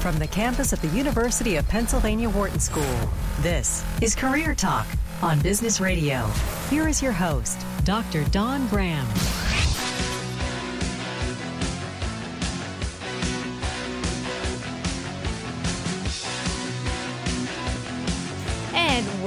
From the campus of the University of Pennsylvania Wharton School, this is Career Talk on Business Radio. Here is your host, Dr. Don Graham.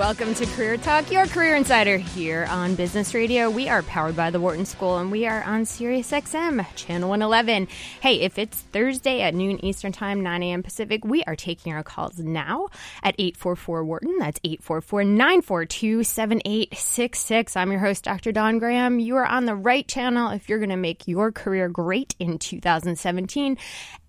Welcome to Career Talk, your career insider here on Business Radio. We are powered by the Wharton School and we are on Sirius XM, channel 111. Hey, if it's Thursday at noon Eastern Time, 9 a.m. Pacific, we are taking our calls now at 844 Wharton. That's 844 942 7866. I'm your host, Dr. Don Graham. You are on the right channel if you're going to make your career great in 2017.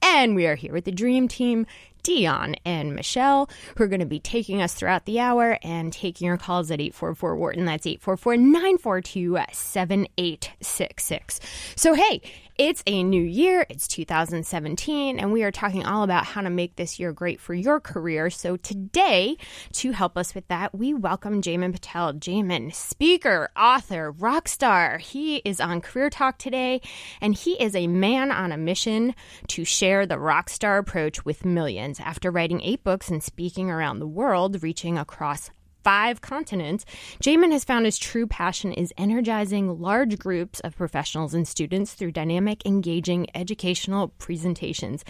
And we are here with the Dream Team Dion and Michelle, who are going to be taking us throughout the hour and taking your calls at 844 Wharton. That's 844 942 7866. So, hey, it's a new year, it's 2017, and we are talking all about how to make this year great for your career. So today, to help us with that, we welcome Jamin Patel. Jamin, speaker, author, rock star. He is on Career Talk today, and he is a man on a mission to share the rock star approach with millions. After writing eight books and speaking around the world, reaching across five continents, Jamin has found his true passion is energizing large groups of professionals and students through dynamic, engaging educational presentations.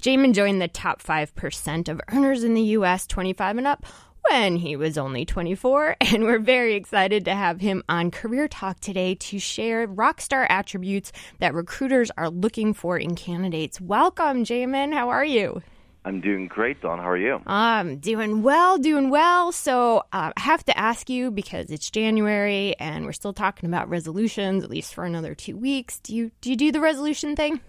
Jamin joined the top 5% of earners in the U.S. 25 and up when he was only 24, and we're very excited to have him on Career Talk today to share rockstar attributes that recruiters are looking for in candidates. Welcome, Jamin. How are you? I'm doing great, Don. How are you? I'm doing well, doing well. So uh, I have to ask you because it's January and we're still talking about resolutions, at least for another two weeks. Do you do you do the resolution thing?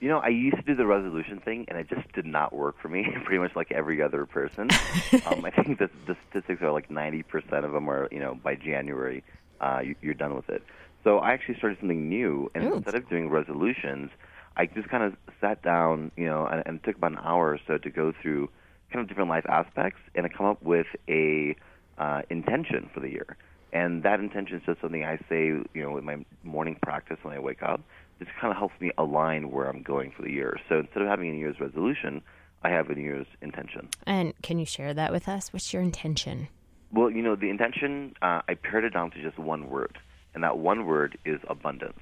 You know, I used to do the resolution thing, and it just did not work for me. Pretty much like every other person. um, I think the, the statistics are like 90% of them are, you know, by January, uh, you, you're done with it. So I actually started something new, and Ooh. instead of doing resolutions, I just kind of sat down, you know, and, and it took about an hour or so to go through kind of different life aspects and to come up with a uh, intention for the year. And that intention is just something I say, you know, in my morning practice when I wake up. This kind of helps me align where I'm going for the year. So instead of having a New Year's resolution, I have a New Year's intention. And can you share that with us? What's your intention? Well, you know, the intention, uh, I pared it down to just one word, and that one word is abundance.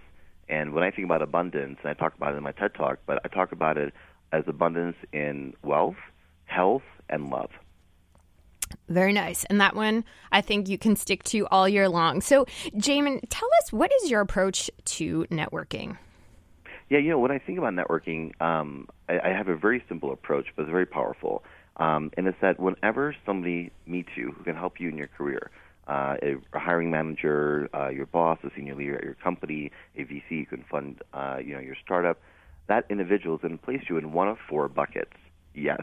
And when I think about abundance, and I talk about it in my TED Talk, but I talk about it as abundance in wealth, health, and love. Very nice. And that one I think you can stick to all year long. So, Jamin, tell us what is your approach to networking? Yeah, you know, when I think about networking, um, I, I, have a very simple approach, but it's very powerful. Um, and it's that whenever somebody meets you who can help you in your career, uh, a hiring manager, uh, your boss, a senior leader at your company, a VC who can fund uh, you know your startup. That individual is going to place you in one of four buckets: yes,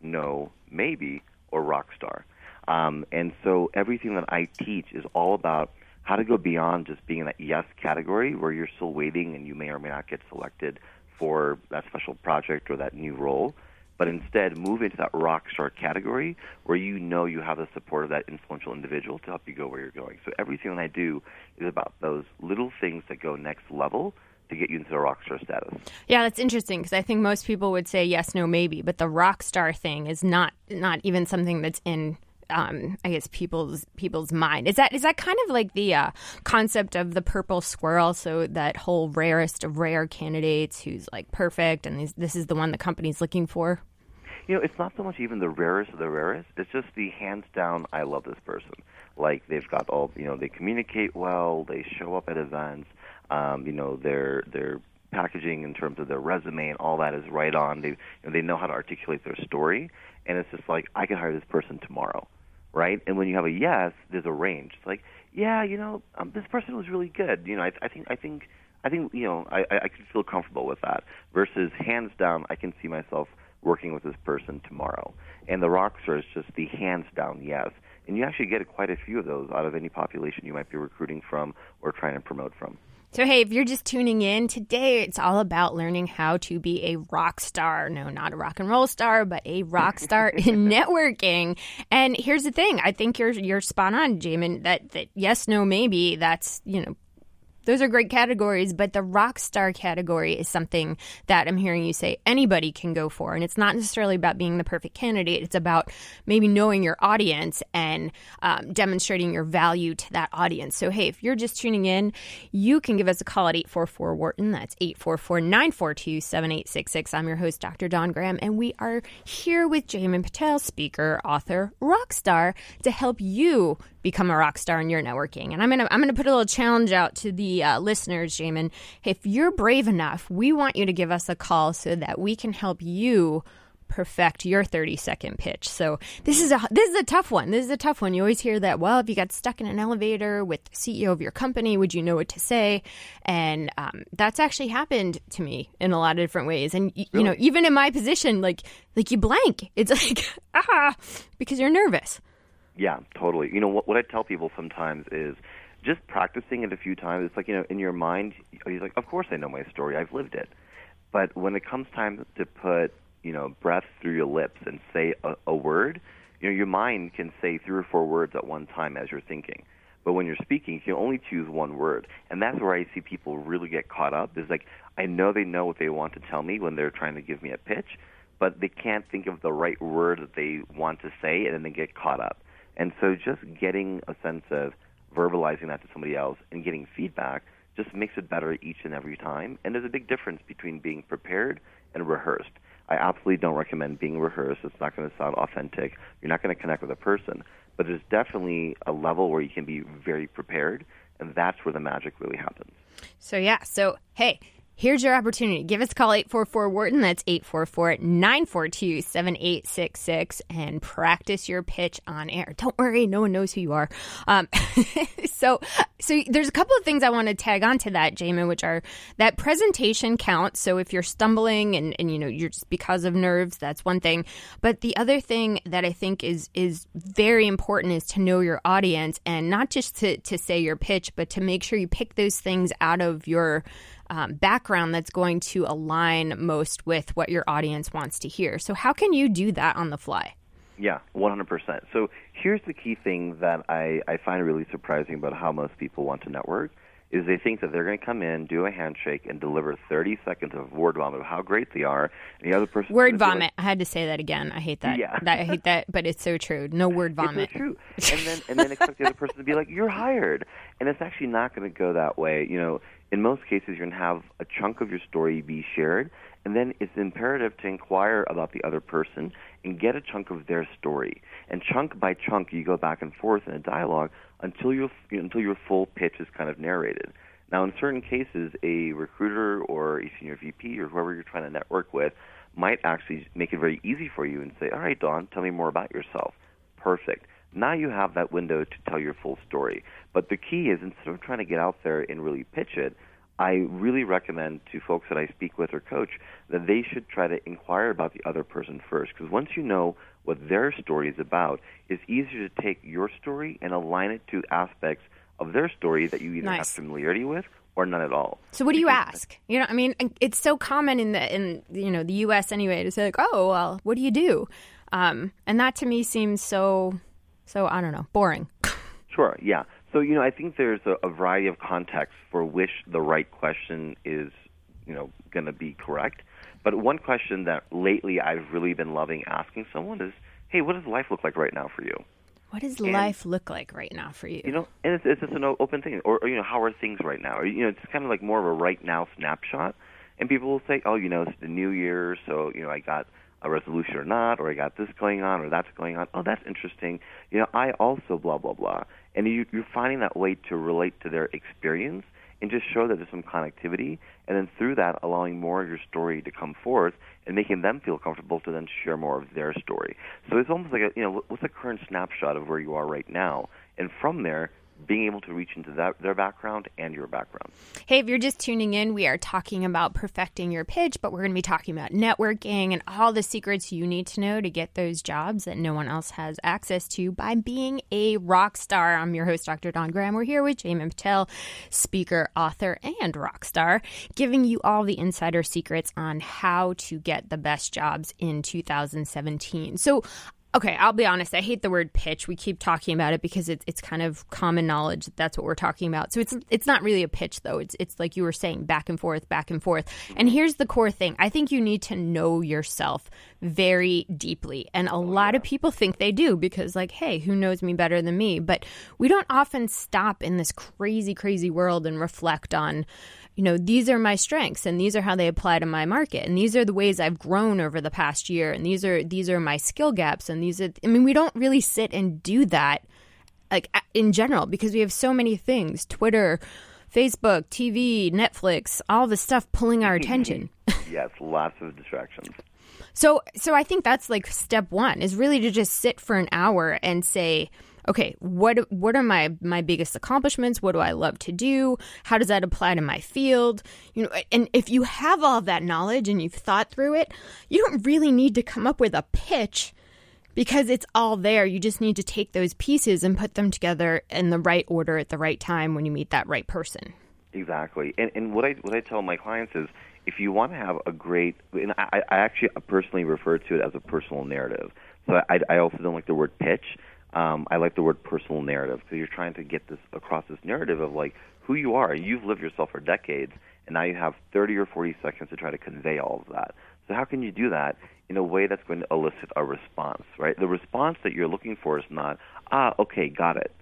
no, maybe, or rock star. Um, and so everything that I teach is all about how to go beyond just being in that yes category where you're still waiting and you may or may not get selected for that special project or that new role but instead move into that rock star category where you know you have the support of that influential individual to help you go where you're going. So everything that I do is about those little things that go next level to get you into the rock star status. Yeah, that's interesting because I think most people would say yes, no, maybe, but the rock star thing is not not even something that's in um, I guess people's people's mind. Is that is that kind of like the uh, concept of the purple squirrel? So that whole rarest of rare candidates who's like perfect, and these, this is the one the company's looking for you know, it's not so much even the rarest of the rarest. It's just the hands down, I love this person. Like they've got all, you know, they communicate well, they show up at events, um, you know, their their packaging in terms of their resume and all that is right on. They you know, they know how to articulate their story, and it's just like I can hire this person tomorrow, right? And when you have a yes, there's a range. It's like, yeah, you know, um, this person was really good. You know, I, I think I think I think you know I I could feel comfortable with that. Versus hands down, I can see myself working with this person tomorrow. And the rockstar is just the hands down yes. And you actually get quite a few of those out of any population you might be recruiting from or trying to promote from. So, hey, if you're just tuning in, today it's all about learning how to be a rock star. No, not a rock and roll star, but a rock star in networking. And here's the thing I think you're, you're spot on, Jamin, that, that yes, no, maybe, that's, you know, those are great categories, but the rock star category is something that I'm hearing you say anybody can go for. And it's not necessarily about being the perfect candidate, it's about maybe knowing your audience and um, demonstrating your value to that audience. So, hey, if you're just tuning in, you can give us a call at 844 Wharton. That's 844 942 7866. I'm your host, Dr. Don Graham, and we are here with Jaimin Patel, speaker, author, rock star, to help you become a rock star in your networking. And I'm gonna I'm gonna put a little challenge out to the uh, listeners, Jaimin. If you're brave enough, we want you to give us a call so that we can help you perfect your 30 second pitch. So this is a this is a tough one. This is a tough one. You always hear that. Well, if you got stuck in an elevator with the CEO of your company, would you know what to say? And um, that's actually happened to me in a lot of different ways. And y- Really? you know, even in my position, like like you blank. It's like ah because you're nervous. Yeah, totally. You know what? What I tell people sometimes is just practicing it a few times. It's like you know, in your mind, you're like, "Of course, I know my story. I've lived it." But when it comes time to put you know breath through your lips and say a, a word, you know, your mind can say three or four words at one time as you're thinking. But when you're speaking, you can only choose one word, and that's where I see people really get caught up. Is like I know they know what they want to tell me when they're trying to give me a pitch, but they can't think of the right word that they want to say, and then they get caught up. And so just getting a sense of verbalizing that to somebody else and getting feedback just makes it better each and every time. And there's a big difference between being prepared and rehearsed. I absolutely don't recommend being rehearsed. It's not going to sound authentic. You're not going to connect with a person. But there's definitely a level where you can be very prepared, and that's where the magic really happens. So yeah, so hey, here's your opportunity. Give us a call 844 Wharton. That's 844-942-7866 and practice your pitch on air. Don't worry, no one knows who you are. Um, so so there's a couple of things I want to tag on to that, Jamin, which are that presentation counts. So if you're stumbling and, and you know you're just because of nerves, that's one thing. But the other thing that I think is is very important is to know your audience and not just to, to say your pitch, but to make sure you pick those things out of your um, background that's going to align most with what your audience wants to hear. So how can you do that on the fly? Yeah, 100%. So here's the key thing that I, I find really surprising about how most people want to network is they think that they're going to come in, do a handshake, and deliver 30 seconds of word vomit of how great they are, and the other person Word vomit. I had to say that again. I hate that. Yeah. that I hate that, but it's so true. No word vomit. It's so true. And then and then expect the other person to be like, "You're hired," and it's actually not going to go that way. You know, in most cases, you're going to have a chunk of your story be shared, and then it's imperative to inquire about the other person and get a chunk of their story. And chunk by chunk, you go back and forth in a dialogue until you until your full pitch is kind of narrated. Now, in certain cases, a recruiter or a senior VP or whoever you're trying to network with might actually make it very easy for you and say, "All right, Don, tell me more about yourself." Perfect. Now you have that window to tell your full story. But the key is instead of trying to get out there and really pitch it, I really recommend to folks that I speak with or coach that they should try to inquire about the other person first. Because once you know what their story is about, it's easier to take your story and align it to aspects of their story that you either have familiarity with or none at all. So what do you ask? You know, I mean, it's so common in the in you know the U.S. anyway to say like, oh well, what do you do? Um, and that to me seems so so I don't know, boring. Sure, yeah. So, you know, I think there's a, a variety of contexts for which the right question is, you know, going to be correct. But one question that lately I've really been loving asking someone is, hey, what does life look like right now for you? What does life look like right now for you? You know, and it's, it's just an open thing. Or, or, you know, how are things right now? Or, you know, it's kind of like more of a right now snapshot. And people will say, oh, you know, it's the new year, so, you know, I got a resolution or not, or I got this going on, or that's going on. Oh, that's interesting. You know, I also blah, blah, blah. And you, you're finding that way to relate to their experience and just show that there's some connectivity, and then through that, allowing more of your story to come forth and making them feel comfortable to then share more of their story. So it's almost like a, you know, what's a current snapshot of where you are right now, and from there, being able to reach into that, their background and your background. Hey, if you're just tuning in, we are talking about perfecting your pitch, but we're going to be talking about networking and all the secrets you need to know to get those jobs that no one else has access to by being a rock star. I'm your host, Dr. Don Graham. We're here with Jamin Patel, speaker, author, and rock star, giving you all the insider secrets on how to get the best jobs in 2017. So, Okay, I'll be honest. I hate the word pitch. We keep talking about it because it's it's kind of common knowledge that that's what we're talking about. So it's it's not really a pitch though. It's it's like you were saying, back and forth, back and forth. And here's the core thing. I think you need to know yourself very deeply, and a oh, lot of people think they do because like, hey, who knows me better than me? But we don't often stop in this crazy, crazy world and reflect on you know, these are my strengths and these are how they apply to my market and these are the ways I've grown over the past year and these are these are my skill gaps and these are I mean, we don't really sit and do that like in general because we have so many things, Twitter, Facebook, TV, Netflix, all the stuff pulling our mm-hmm. attention. yes, lots of distractions. So so I think that's like step 1 is really to just sit for an hour and say okay, what what are my my biggest accomplishments? What do I love to do? How does that apply to my field? You know, and if you have all of that knowledge and you've thought through it, you don't really need to come up with a pitch because it's all there. You just need to take those pieces and put them together in the right order at the right time when you meet that right person. Exactly. And and what I what I tell my clients is if you want to have a great and I, I actually personally refer to it as a personal narrative. So I, I also don't like the word pitch um, I like the word personal narrative because you're trying to get this across this narrative of like who you are. You've lived yourself for decades, and now you have 30 or 40 seconds to try to convey all of that. So how can you do that in a way that's going to elicit a response, right? The response that you're looking for is not ah okay got it,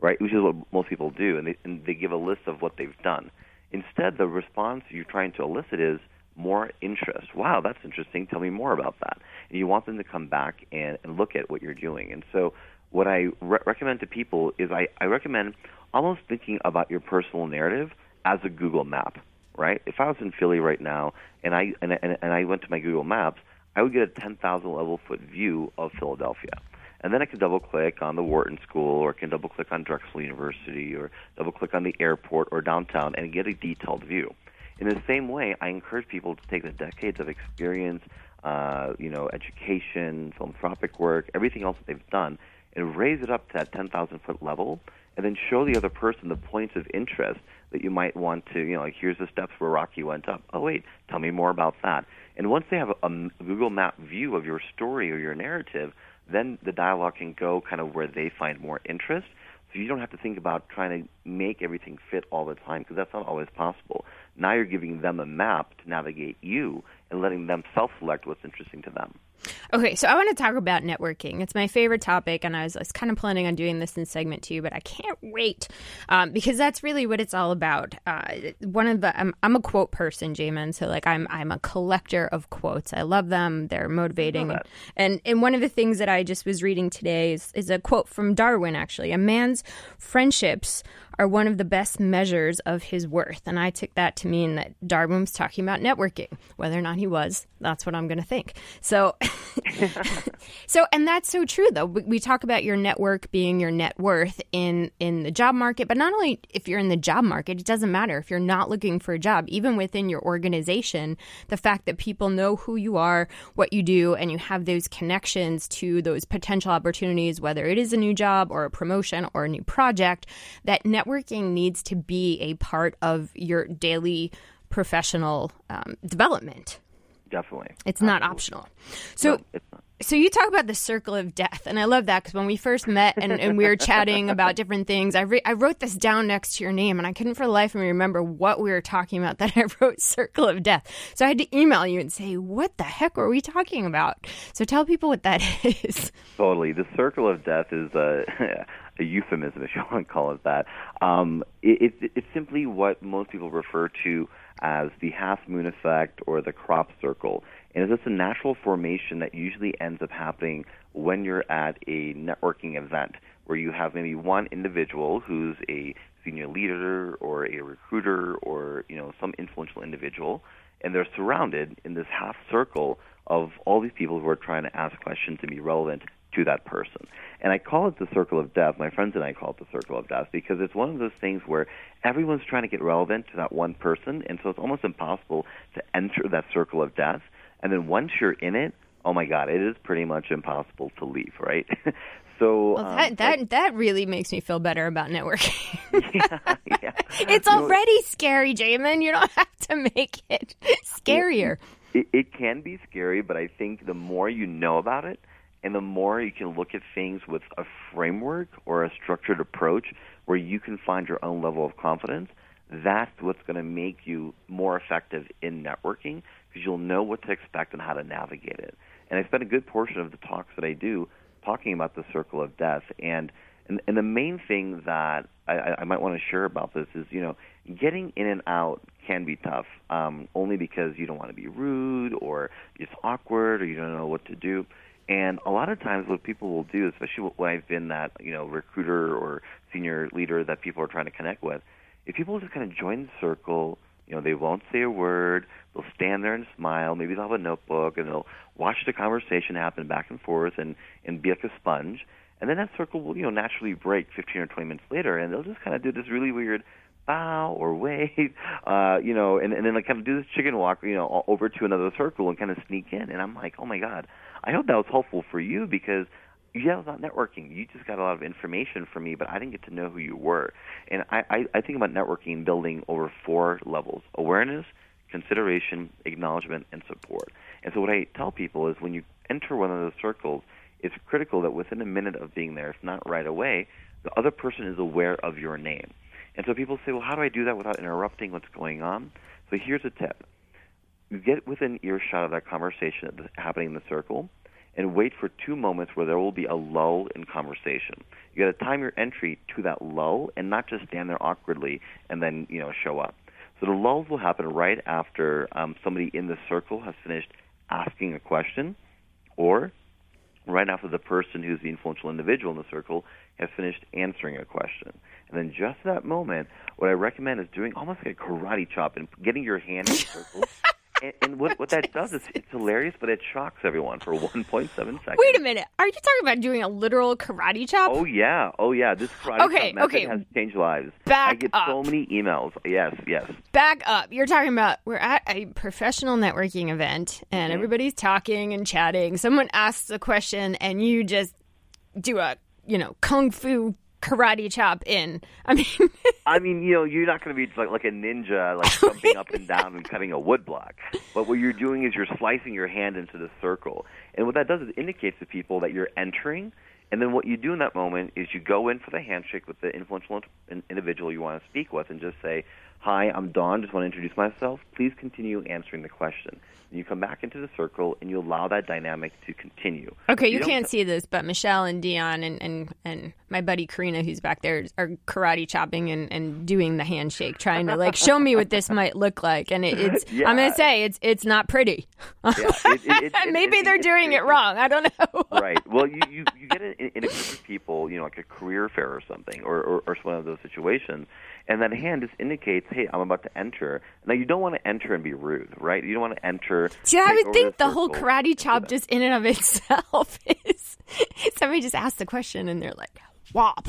right? Which is what most people do, and they, and they give a list of what they've done. Instead, the response you're trying to elicit is more interest. Wow, that's interesting. Tell me more about that. And you want them to come back and, and look at what you're doing. And so what I re- recommend to people is I, I recommend almost thinking about your personal narrative as a Google map, right? If I was in Philly right now and I and, and, and I went to my Google Maps, I would get a 10,000 level foot view of Philadelphia. And then I can double click on the Wharton School or I can double click on Drexel University or double click on the airport or downtown and get a detailed view. In the same way, I encourage people to take the decades of experience, uh, you know, education, philanthropic work, everything else that they've done, and raise it up to that 10,000 foot level, and then show the other person the points of interest that you might want to, you know, like here's the steps where Rocky went up. Oh, wait, tell me more about that. And once they have a, a Google Map view of your story or your narrative, then the dialogue can go kind of where they find more interest. So you don't have to think about trying to make everything fit all the time because that's not always possible. Now you're giving them a map to navigate you and letting them self select what's interesting to them. Okay, so I want to talk about networking. It's my favorite topic, and I was, I was kind of planning on doing this in segment two, but I can't wait um, because that's really what it's all about. Uh, one of the I'm, I'm, a quote person, Jamin, so like I'm I'm a collector of quotes. I love them; they're motivating. And, and and one of the things that I just was reading today is is a quote from Darwin. Actually, a man's friendships are one of the best measures of his worth. And I took that to mean that was talking about networking. Whether or not he was, that's what I'm going to think. So, so, and that's so true though. We talk about your network being your net worth in, in the job market, but not only if you're in the job market, it doesn't matter if you're not looking for a job, even within your organization, the fact that people know who you are, what you do, and you have those connections to those potential opportunities, whether it is a new job or a promotion or a new project, that network networking needs to be a part of your daily professional um, development. Definitely. It's not optional. So, no, so you talk about the circle of death, and I love that because when we first met and, and we were chatting about different things, I, re- I wrote this down next to your name, and I couldn't for the life of me remember what we were talking about. That I wrote circle of death, so I had to email you and say, "What the heck were we talking about?" So tell people what that is. Totally, the circle of death is a. a euphemism, if you want to call it that. Um, it, it, it's simply what most people refer to as the half moon effect or the crop circle. And it's just a natural formation that usually ends up happening when you're at a networking event where you have maybe one individual who's a senior leader or a recruiter or you know some influential individual and they're surrounded in this half circle of all these people who are trying to ask questions and be relevant to that person. And I call it the circle of death. My friends and I call it the circle of death because it's one of those things where everyone's trying to get relevant to that one person, and so it's almost impossible to enter that circle of death. And then once you're in it, oh my God, it is pretty much impossible to leave, right? so well, that um, that that really makes me feel better about networking. yeah, yeah. It's already know, scary, Jamin. You don't have to make it scarier. It, it can be scary, but I think the more you know about it, and the more you can look at things with a framework or a structured approach where you can find your own level of confidence, that's what's going to make you more effective in networking because you'll know what to expect and how to navigate it. And I spend a good portion of the talks that I do talking about the circle of death. And and, and the main thing that I, I might want to share about this is, you know, getting in and out can be tough, um, only because you don't want to be rude or it's awkward or you don't know what to do. And a lot of times, what people will do, especially when I've been that you know recruiter or senior leader that people are trying to connect with, if people just kind of join the circle, you know, they won't say a word. They'll stand there and smile. Maybe they'll have a notebook and they'll watch the conversation happen back and forth and and be like a sponge. And then that circle will, you know, naturally break 15 or 20 minutes later, and they'll just kind of do this really weird bow or wave, uh, you know, and, and then like kind of do this chicken walk, you know, over to another circle and kind of sneak in. And I'm like, oh my god, I hope that was helpful for you because yeah, it was not networking. You just got a lot of information from me, but I didn't get to know who you were. And I, I, I think about networking building over four levels: awareness, consideration, acknowledgement, and support. And so what I tell people is when you enter one of those circles, it's critical that within a minute of being there, if not right away, the other person is aware of your name. And so people say, well, how do I do that without interrupting what's going on? So here's a tip. You get within earshot of that conversation that's happening in the circle and wait for two moments where there will be a lull in conversation. You got to time your entry to that lull and not just stand there awkwardly and then, you know, show up. So the lulls will happen right after um, somebody in the circle has finished asking a question or right after the person who's the influential individual in the circle has finished answering a question. And then just that moment, what I recommend is doing almost like a karate chop and getting your hand in the circle. And, and what, what that does is it's hilarious, but it shocks everyone for 1.7 seconds. Wait a minute. Are you talking about doing a literal karate chop? Oh yeah, oh yeah. This karate Okay, chop method okay. has changed lives. Back I get so many emails. Yes, yes. Back up. You're talking about we're at a professional networking event Mm-hmm. and everybody's talking and chatting. Someone asks a question and you just do a, you know, kung fu karate chop in. I mean, I mean, you know, you're not going to be like like a ninja, like jumping up and down and cutting a wood block. But what you're doing is you're slicing your hand into the circle, and what that does is indicates to people that you're entering. And then what you do in that moment is you go in for the handshake with the influential individual you want to speak with, and just say, "Hi, I'm Don. Just want to introduce myself. Please continue answering the question." And you come back into the circle, and you allow that dynamic to continue. okay, you, don't can't see this, but Michelle and Dion and, and, and my buddy Karina, who's back there, are karate chopping and, and doing the handshake, trying to like show me what this might look like. And it, it's, I'm going to say it's it's not pretty. Yeah, it- it- Maybe they're doing it- it wrong. I don't know. right. Well, you, you, you get it in, in a group of people, you know, like a career fair or something, or, or, or one of those situations, and that hand just indicates, hey, I'm about to enter. Now, you don't want to enter and be rude, right? You don't want to enter. See, I would think the whole karate chop just in and of itself is somebody just asked a question and they're like, wop.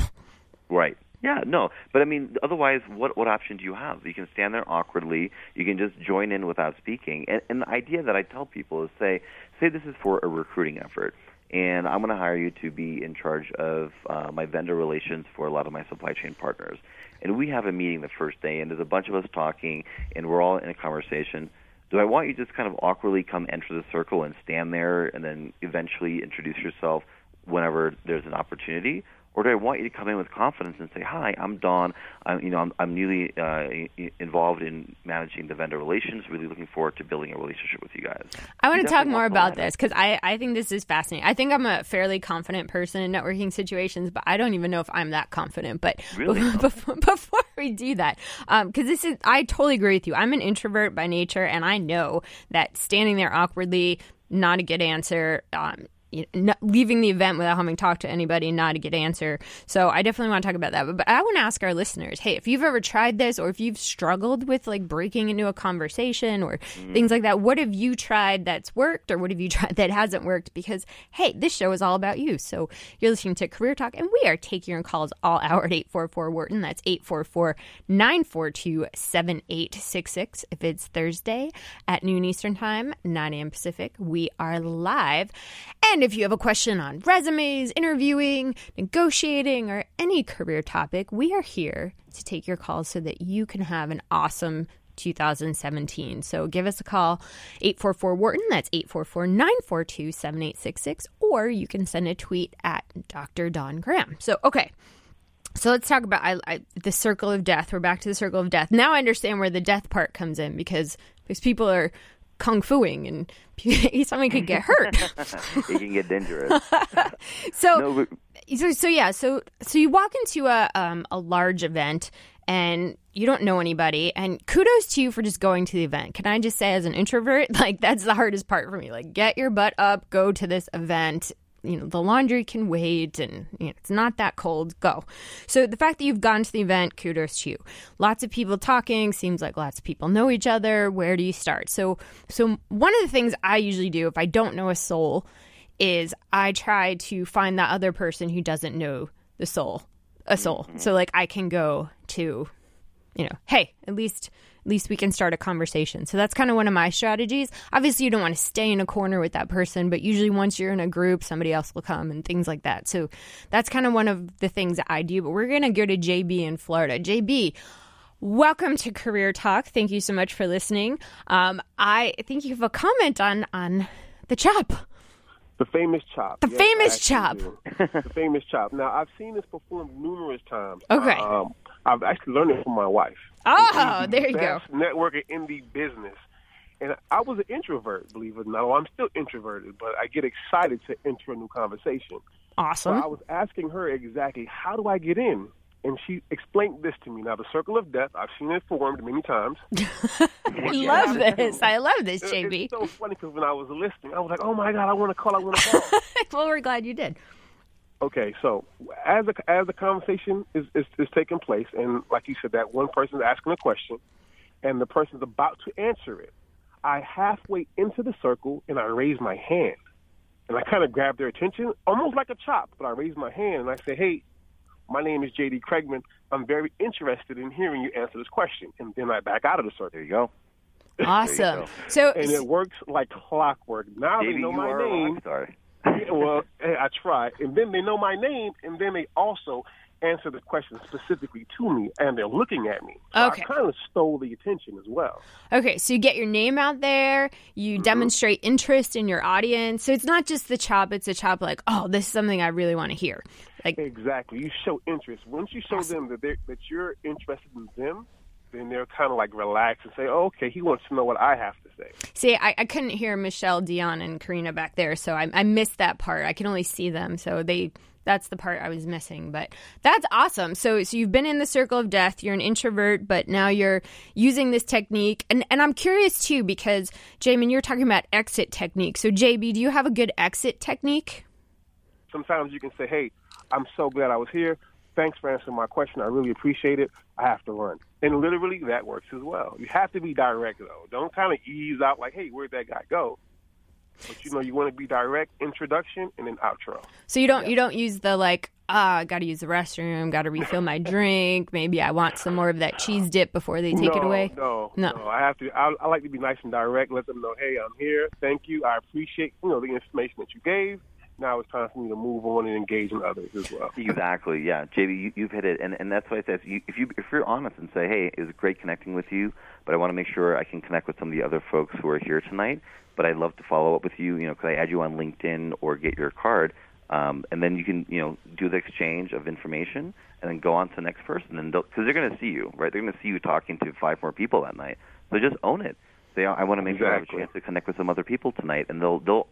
Right. Yeah, no. But I mean, otherwise, what what option do you have? You can stand there awkwardly. You can just join in without speaking. And, and the idea that I tell people is say, say this is for a recruiting effort, and I'm going to hire you to be in charge of uh, my vendor relations for a lot of my supply chain partners. And we have a meeting the first day, and there's a bunch of us talking, and we're all in a conversation. Do I want you to just kind of awkwardly come enter the circle and stand there, and then eventually introduce yourself whenever there's an opportunity? Or do I want you to come in with confidence and say, "Hi, I'm Don. I'm you know I'm, I'm newly uh, involved in managing the vendor relations. Really looking forward to building a relationship with you guys." I want You to talk more about this because I, I think this is fascinating. I think I'm a fairly confident person in networking situations, but I don't even know if I'm that confident. But Really? before, before we do that, because this is, I totally agree with you. I'm an introvert by nature, and I know that standing there awkwardly, not a good answer. Um, you know, not, leaving the event without having talked to anybody, and not a good answer. So I definitely want to talk about that. But, but I want to ask our listeners, hey, if you've ever tried this or if you've struggled with like breaking into a conversation or mm. things like that, what have you tried that's worked or what have you tried that hasn't worked? Because hey, this show is all about you. So you're listening to Career Talk and we are taking your calls all hour at 844 Wharton. That's 844 942 7866. If it's Thursday at noon Eastern Time, 9 a.m. Pacific, we are live. And if you have a question on resumes, interviewing, negotiating, or any career topic, we are here to take your calls so that you can have an awesome 2017. So give us a call, 844 Wharton. That's 844 942 7866. Or you can send a tweet at Dr. Don Graham. So, okay. So let's talk about I, I, the circle of death. We're back to the circle of death. Now I understand where the death part comes in because because people are kung fuing and somebody could get hurt. it can get dangerous. so, no, but- so, so yeah, so so you walk into a um, a large event and you don't know anybody and kudos to you for just going to the event can i just say as an introvert like that's the hardest part for me like get your butt up go to this event you know the laundry can wait and you know, it's not that cold. Go. So the fact that you've gone to the event kudos to you. Lots of people talking. Seems like lots of people know each other. Where do you start? So so one of the things i usually do if i don't know a soul is i try to find that other person who doesn't know the soul a soul. Mm-hmm. so like i can go to you know hey at least at least we can start a conversation. So that's kind of one of my strategies. Obviously, you don't want to stay in a corner with that person, but usually once you're in a group, somebody else will come and things like that. So that's kind of one of the things that I do. But we're going to go to JB in Florida. JB, welcome to Career Talk. Thank you so much for listening. Um, I think you have a comment on on the chop. The famous chop. The yes, famous chop. the famous chop. Now I've seen this performed numerous times. Okay. Um, I've actually learned it from my wife. Oh, there you go. Networking in the business. And I was an introvert, believe it or not. Well, I'm still introverted, but I get excited to enter a new conversation. Awesome. So I was asking her exactly, how do I get in? And she explained this to me. Now, the circle of death, I've seen it formed many times. I love this. I love this, JB. It's so funny because when I was listening, I was like, oh my God, I want to call, I want to call. well, we're glad you did. Okay, so as the as the conversation is, is, is taking place, and like you said, that one person is asking a question, and the person's about to answer it, I halfway into the circle and I raise my hand, and I kind of grab their attention, almost like a chop. But I raise my hand and I say, "Hey, my name is J.D. Craigman. I'm very interested in hearing you answer this question," and then I back out of the circle. There you go. Awesome. so and it works like clockwork. Now JD, they know my name. Sorry yeah, well, I try, and then they know my name, and then they also answer the question specifically to me, and they're looking at me. So okay. I kind of stole the attention as well. Okay, so you get your name out there, you mm-hmm. demonstrate interest in your audience. So it's not just the chop; it's a chop like, oh, this is something I really want to hear. Like exactly, you show interest. Once you show awesome. them that that you're interested in them, then they're kind of like relaxed and say, oh, okay, he wants to know what I have to say. See, I, I couldn't hear Michelle, Dion, and Karina back there, so I, I missed that part. I can only see them, so they that's the part I was missing. But that's awesome. So so you've been in the circle of death. You're an introvert, but now you're using this technique. And and I'm curious too because Jamin, you're talking about exit technique. So JB, do you have a good exit technique? Sometimes you can say, "Hey, I'm so glad I was here. Thanks for answering my question. I really appreciate it. I have to run." And literally, that works as well. You have to be direct, though. Don't kind of ease out like, hey, where'd that guy go? But you know, you want to be direct introduction and then outro. So you don't yeah. you don't use the like ah, I got to use the restroom, got to refill my drink. Maybe I want some more of that cheese dip before they take no, it away. No, no, no. I have to. I, I like to be nice and direct. Let them know, hey, I'm here. Thank you. I appreciate you know the information that you gave now it's time for me to move on and engage in others as well. Exactly. Yeah, JB, you, have hit it, and and that's why I said if you if you're honest and say, hey, it was great connecting with you, but I want to make sure I can connect with some of the other folks who are here tonight. But I'd love to follow up with you. You know, could I add you on LinkedIn or get your card? Um, and then you can you know do the exchange of information and then go on to the next person and because they're going to see you right they're going to see you talking to five more people that night so just own it they, I want to make exactly. sure I have a chance to connect with some other people tonight, and they'll they'll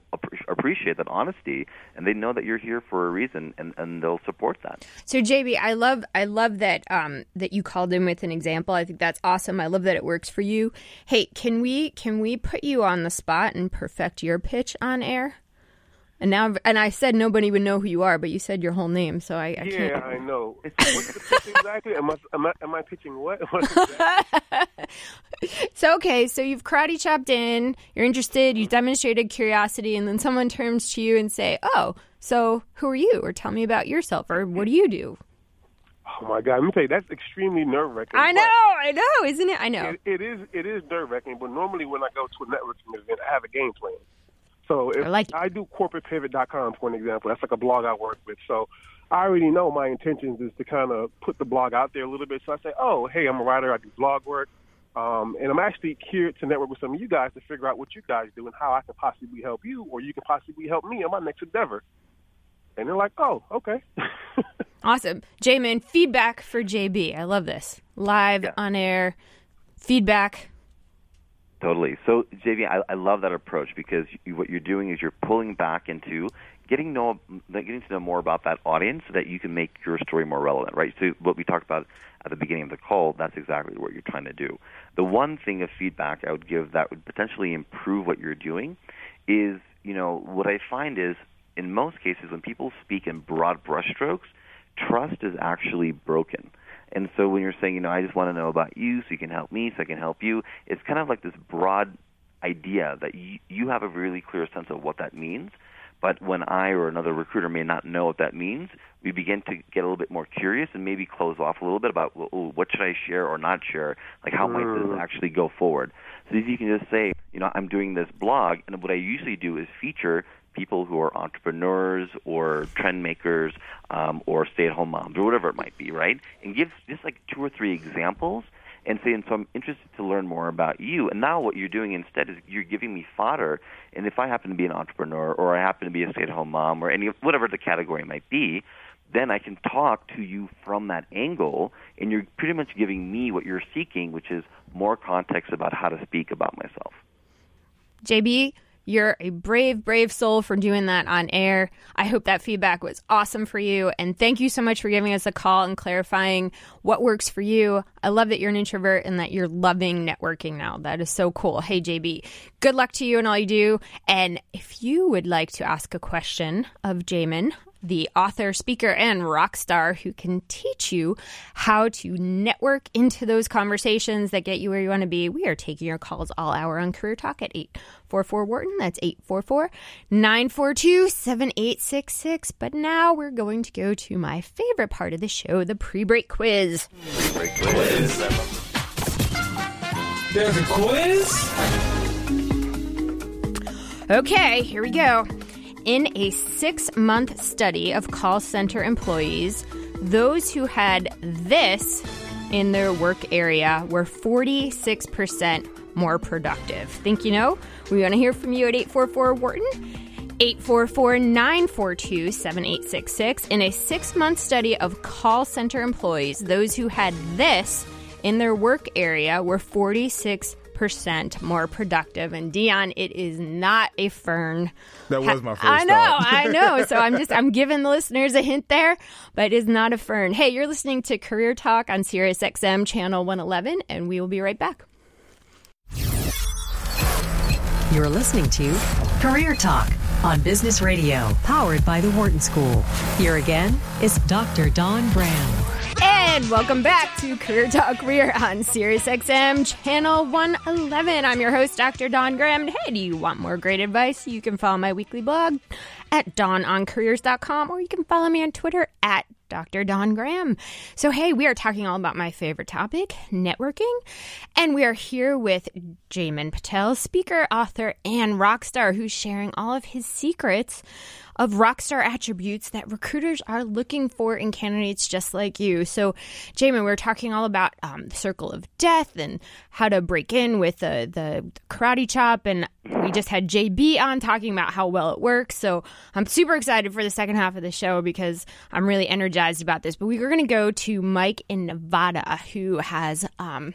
appreciate that honesty, and they know that you're here for a reason, and, and they'll support that. So JB, I love I love that um, that you called in with an example. I think that's awesome. I love that it works for you. Hey, can we can we put you on the spot and perfect your pitch on air? And now, and I said nobody would know who you are, but you said your whole name, so I, I yeah, can't. I know. What's the pitch exactly? Am I, am I, am I pitching what? so okay, so you've karate chopped in. You're interested. You demonstrated curiosity, and then someone turns to you and say, "Oh, so who are you?" Or tell me about yourself, or what do you do? Oh my God! Let me tell you, that's extremely nerve wracking. I know, I know, isn't it? I know. It, it is. It is nerve wracking. But normally, when I go to a networking event, I have a game plan. So if I, like I do corporatepivot.com for an example, that's like a blog I work with. So I already know my intentions is to kind of put the blog out there a little bit. So I say, oh, hey, I'm a writer. I do blog work. Um, and I'm actually here to network with some of you guys to figure out what you guys do and how I can possibly help you, or you can possibly help me on my next endeavor. And they're like, "Oh, okay." awesome, Jamin. Feedback for JB. I love this live yeah. on air feedback. Totally. So, JB, I, I love that approach because you, what you're doing is you're pulling back into getting know getting to know more about that audience so that you can make your story more relevant, right? So what we talked about at the beginning of the call, that's exactly what you're trying to do. The one thing of feedback I would give that would potentially improve what you're doing is, you know, what I find is in most cases when people speak in broad brushstrokes, trust is actually broken. And so when you're saying, you know, I just want to know about you so you can help me so I can help you, it's kind of like this broad idea that you, you have a really clear sense of what that means. But when I or another recruiter may not know what that means, we begin to get a little bit more curious and maybe close off a little bit about well, what should I share or not share? Like how might this mm. actually go forward? So if you can just say, you know, I'm doing this blog, and what I usually do is feature people who are entrepreneurs or trend makers um, or stay-at-home moms or whatever it might be, right? And give just like two or three examples and say, and so I'm interested to learn more about you. And now what you're doing instead is you're giving me fodder. And if I happen to be an entrepreneur or I happen to be a stay-at-home mom or any whatever the category might be, then I can talk to you from that angle, and you're pretty much giving me what you're seeking, which is more context about how to speak about myself. JB, you're a brave, brave soul for doing that on air. I hope that feedback was awesome for you. And thank you so much for giving us a call and clarifying what works for you. I love that you're an introvert and that you're loving networking now. That is so cool. Hey, JB, good luck to you and all you do. And if you would like to ask a question of Jamin, the author, speaker, and rock star who can teach you how to network into those conversations that get you where you want to be. We are taking your calls all hour on Career Talk at 844 Wharton. That's 844 942 7866. But now we're going to go to my favorite part of the show the pre break quiz. Pre-break quiz. There's a quiz? Okay, here we go. In a six month study of call center employees, those who had this in their work area were 46% more productive. Think you know? We want to hear from you at 844 Wharton. 844 942 7866. In a six month study of call center employees, those who had this in their work area were 46 percent more productive. And Dion, it is not a fern. That was my first. I know, I know. So I'm just I'm giving the listeners a hint there, but it is not a fern. Hey, you're listening to Career Talk on Sirius XM channel 111, and we will be right back. You're listening to Career Talk on Business Radio, powered by the Wharton School. Here again is Dr. Don Graham. And welcome back to Career Talk. We're on SiriusXM Channel 111. I'm your host, Dr. Don Graham. Hey, do you want more great advice? You can follow my weekly blog at dononcareers.com or you can follow me on Twitter at Dr. Don Graham. So, hey, we are talking all about my favorite topic, networking. And we are here with Jamin Patel, speaker, author, and rock star, who's sharing all of his secrets of rockstar attributes that recruiters are looking for in candidates just like you. So, Jamin, we are talking all about um, the circle of death and how to break in with the, the karate chop. And we just had JB on talking about how well it works. So, I'm super excited for the second half of the show because I'm really energized about this. But we are going to go to Mike in Nevada, who has. Um,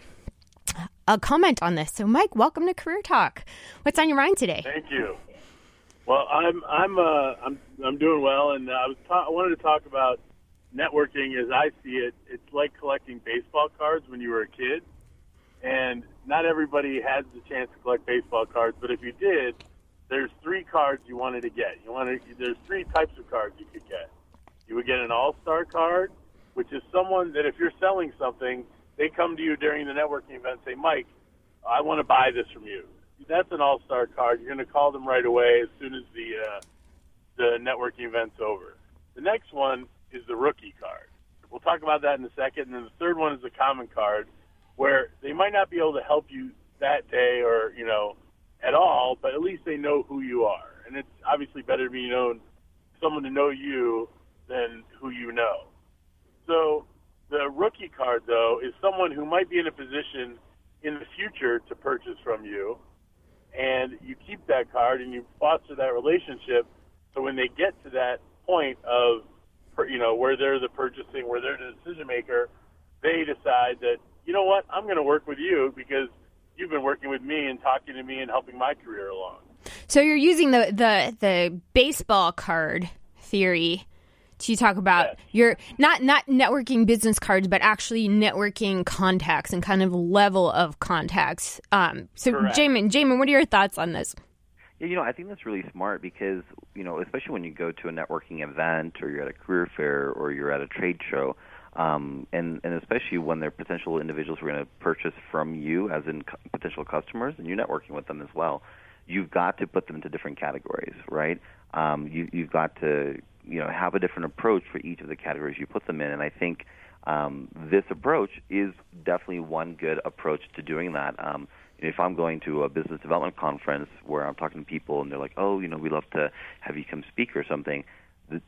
a comment on this. So, Mike, welcome to Career Talk. What's on your mind today? Thank you. Well, I'm I'm uh, I'm I'm doing well, and I was ta- I wanted to talk about networking as I see it. It's like collecting baseball cards when you were a kid, and not everybody has the chance to collect baseball cards. But if you did, there's three cards you wanted to get. You wanted there's three types of cards you could get. You would get an all-star card, which is someone that if you're selling something, they come to you during the networking event and say, Mike, I want to buy this from you that's an all star card. You're going to call them right away as soon as the uh, the networking event's over. The next one is the rookie card. We'll talk about that in a second. And then the third one is the common card, where they might not be able to help you that day or you know at all, but at least they know who you are. And it's obviously better to be known someone to know you than who you know. So the rookie card though is someone who might be in a position in the future to purchase from you, and you keep that card and you foster that relationship. So when they get to that point of, you know, where they're the purchasing, where they're the decision maker, they decide that you know what, I'm going to work with you because you've been working with me and talking to me and helping my career along. So you're using the the the baseball card theory to talk about Yes. your not not networking business cards, but actually networking contacts and kind of level of contacts. Um, so, Correct. Jaymin, Jaymin, what are your thoughts on this? Yeah, you know, I think that's really smart because, you know, especially when you go to a networking event or you're at a career fair or you're at a trade show, um, and, and especially when they're potential individuals who are going to purchase from you as in cu- potential customers and you're networking with them as well, you've got to put them into different categories, right? Um, you, you've got to, you know, have a different approach for each of the categories you put them in. And I think um, this approach is definitely one good approach to doing that. Um, if I'm going to a business development conference where I'm talking to people and they're like, oh, you know, we'd love to have you come speak or something,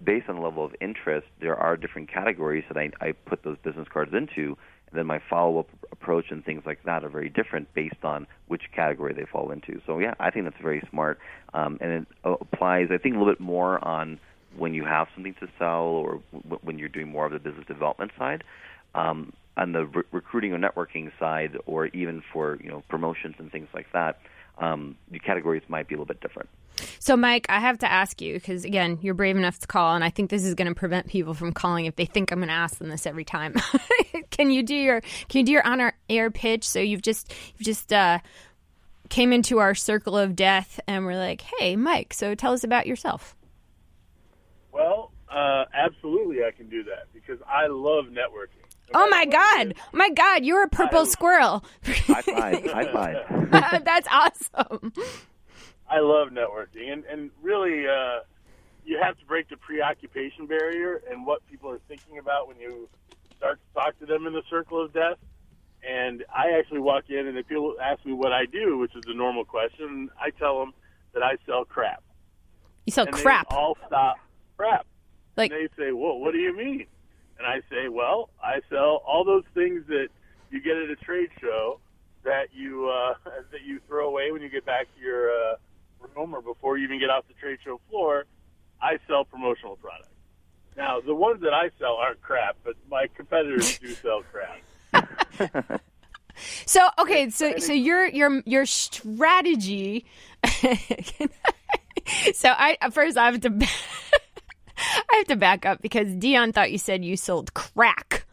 based on the level of interest, there are different categories that I, I put those business cards into, and then my follow-up approach and things like that are very different based on which category they fall into. So yeah, I think that's very smart, um, and it uh, applies, I think, a little bit more on when you have something to sell or w- when you're doing more of the business development side. Um, on the re- recruiting or networking side, or even for you know promotions and things like that, um, the categories might be a little bit different. So, Mike, I have to ask you because again, you're brave enough to call, and I think this is going to prevent people from calling if they think I'm going to ask them this every time. can you do your Can you do your on air pitch? So you've just you've just uh, came into our circle of death, and we're like, hey, Mike, so tell us about yourself. Well, uh, absolutely, I can do that because I love networking. No Oh my God! is. Oh my God! You're a purple I- squirrel. High five! high five! That's awesome. I love networking, and and really, uh, you have to break the preoccupation barrier and what people are thinking about when you start to talk to them in the circle of death. And I actually walk in, and if people ask me what I do, which is a normal question, I tell them that I sell crap. You sell and crap. They all stop crap. Like and they say, "Well, what do you mean?" And I say, "Well, I sell all those things that you get at a trade show that you uh, that you throw away when you get back to your uh, room or before you even get off the trade show floor. I sell promotional products. Now, the ones that I sell aren't crap, but my competitors do sell crap. So okay, so so your your your strategy. so I first I have to I have to back up because Dion thought you said you sold crack.